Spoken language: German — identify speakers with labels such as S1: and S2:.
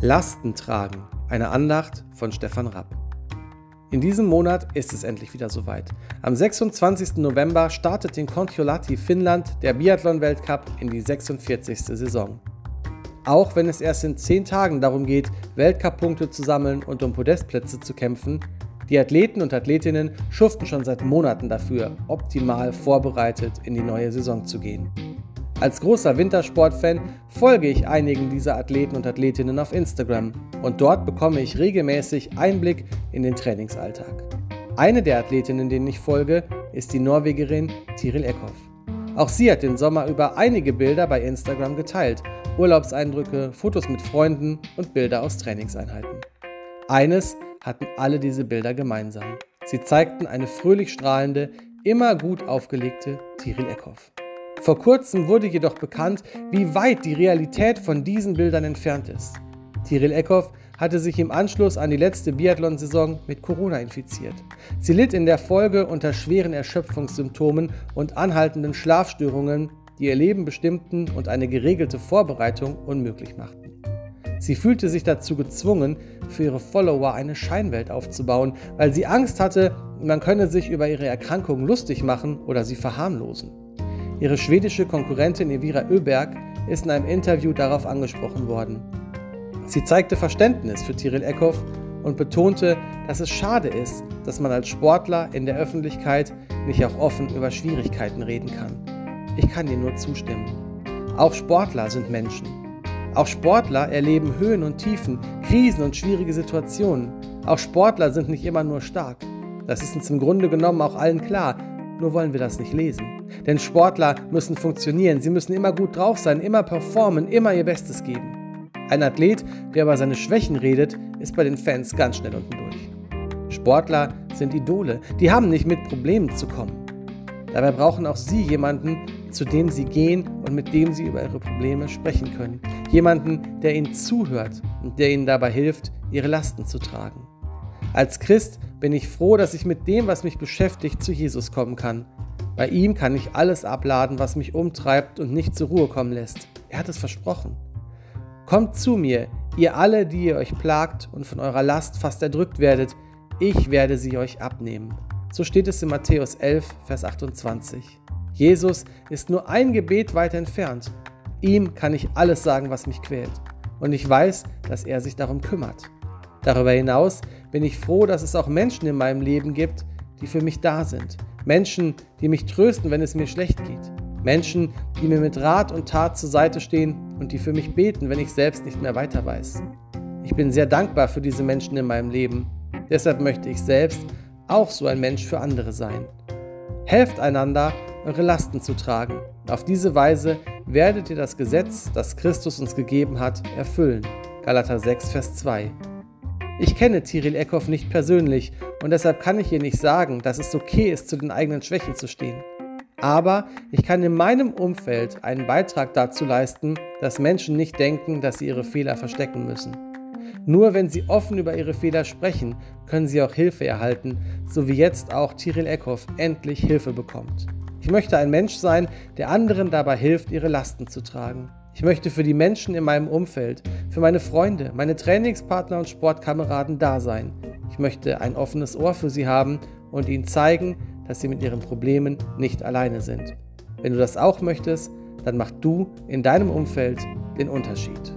S1: Lasten tragen, eine Andacht von Stefan Rapp. In diesem Monat ist es endlich wieder soweit. Am 26. November startet in Kontiolahti, Finnland, der Biathlon-Weltcup in die 46. Saison. Auch wenn es erst in 10 Tagen darum geht, Weltcup-Punkte zu sammeln und um Podestplätze zu kämpfen, die Athleten und Athletinnen schuften schon seit Monaten dafür, optimal vorbereitet in die neue Saison zu gehen. Als großer Wintersportfan folge ich einigen dieser Athleten und Athletinnen auf Instagram und dort bekomme ich regelmäßig Einblick in den Trainingsalltag. Eine der Athletinnen, denen ich folge, ist die Norwegerin Tiril Eckhoff. Auch sie hat den Sommer über einige Bilder bei Instagram geteilt, Urlaubseindrücke, Fotos mit Freunden und Bilder aus Trainingseinheiten. Eines hatten alle diese Bilder gemeinsam. Sie zeigten eine fröhlich strahlende, immer gut aufgelegte Tiril Eckhoff. Vor kurzem wurde jedoch bekannt, wie weit die Realität von diesen Bildern entfernt ist. Tiril Eckhoff hatte sich im Anschluss an die letzte Biathlon-Saison mit Corona infiziert. Sie litt in der Folge unter schweren Erschöpfungssymptomen und anhaltenden Schlafstörungen, die ihr Leben bestimmten und eine geregelte Vorbereitung unmöglich machten. Sie fühlte sich dazu gezwungen, für ihre Follower eine Scheinwelt aufzubauen, weil sie Angst hatte, man könne sich über ihre Erkrankung lustig machen oder sie verharmlosen. Ihre schwedische Konkurrentin Evira Öberg ist in einem Interview darauf angesprochen worden. Sie zeigte Verständnis für Tiril Eckhoff und betonte, dass es schade ist, dass man als Sportler in der Öffentlichkeit nicht auch offen über Schwierigkeiten reden kann. Ich kann ihr nur zustimmen. Auch Sportler sind Menschen. Auch Sportler erleben Höhen und Tiefen, Krisen und schwierige Situationen. Auch Sportler sind nicht immer nur stark. Das ist uns im Grunde genommen auch allen klar, nur wollen wir das nicht lesen. Denn Sportler müssen funktionieren, sie müssen immer gut drauf sein, immer performen, immer ihr Bestes geben. Ein Athlet, der über seine Schwächen redet, ist bei den Fans ganz schnell unten durch. Sportler sind Idole, die haben nicht mit Problemen zu kommen. Dabei brauchen auch sie jemanden, zu dem sie gehen und mit dem sie über ihre Probleme sprechen können. Jemanden, der ihnen zuhört und der ihnen dabei hilft, ihre Lasten zu tragen. Als Christ bin ich froh, dass ich mit dem, was mich beschäftigt, zu Jesus kommen kann. Bei ihm kann ich alles abladen, was mich umtreibt und nicht zur Ruhe kommen lässt. Er hat es versprochen. Kommt zu mir, ihr alle, die ihr euch plagt und von eurer Last fast erdrückt werdet, ich werde sie euch abnehmen. So steht es in Matthäus 11, Vers 28. Jesus ist nur ein Gebet weit entfernt. Ihm kann ich alles sagen, was mich quält. Und ich weiß, dass er sich darum kümmert. Darüber hinaus bin ich froh, dass es auch Menschen in meinem Leben gibt, die für mich da sind. Menschen, die mich trösten, wenn es mir schlecht geht. Menschen, die mir mit Rat und Tat zur Seite stehen und die für mich beten, wenn ich selbst nicht mehr weiter weiß. Ich bin sehr dankbar für diese Menschen in meinem Leben. Deshalb möchte ich selbst auch so ein Mensch für andere sein. Helft einander, eure Lasten zu tragen. Auf diese Weise werdet ihr das Gesetz, das Christus uns gegeben hat, erfüllen. Galater 6, Vers 2. Ich kenne Tiril Eckhoff nicht persönlich und deshalb kann ich ihr nicht sagen, dass es okay ist, zu den eigenen Schwächen zu stehen. Aber ich kann in meinem Umfeld einen Beitrag dazu leisten, dass Menschen nicht denken, dass sie ihre Fehler verstecken müssen. Nur wenn sie offen über ihre Fehler sprechen, können sie auch Hilfe erhalten, so wie jetzt auch Tiril Eckhoff endlich Hilfe bekommt. Ich möchte ein Mensch sein, der anderen dabei hilft, ihre Lasten zu tragen. Ich möchte für die Menschen in meinem Umfeld, für meine Freunde, meine Trainingspartner und Sportkameraden da sein. Ich möchte ein offenes Ohr für sie haben und ihnen zeigen, dass sie mit ihren Problemen nicht alleine sind. Wenn du das auch möchtest, dann mach du in deinem Umfeld den Unterschied.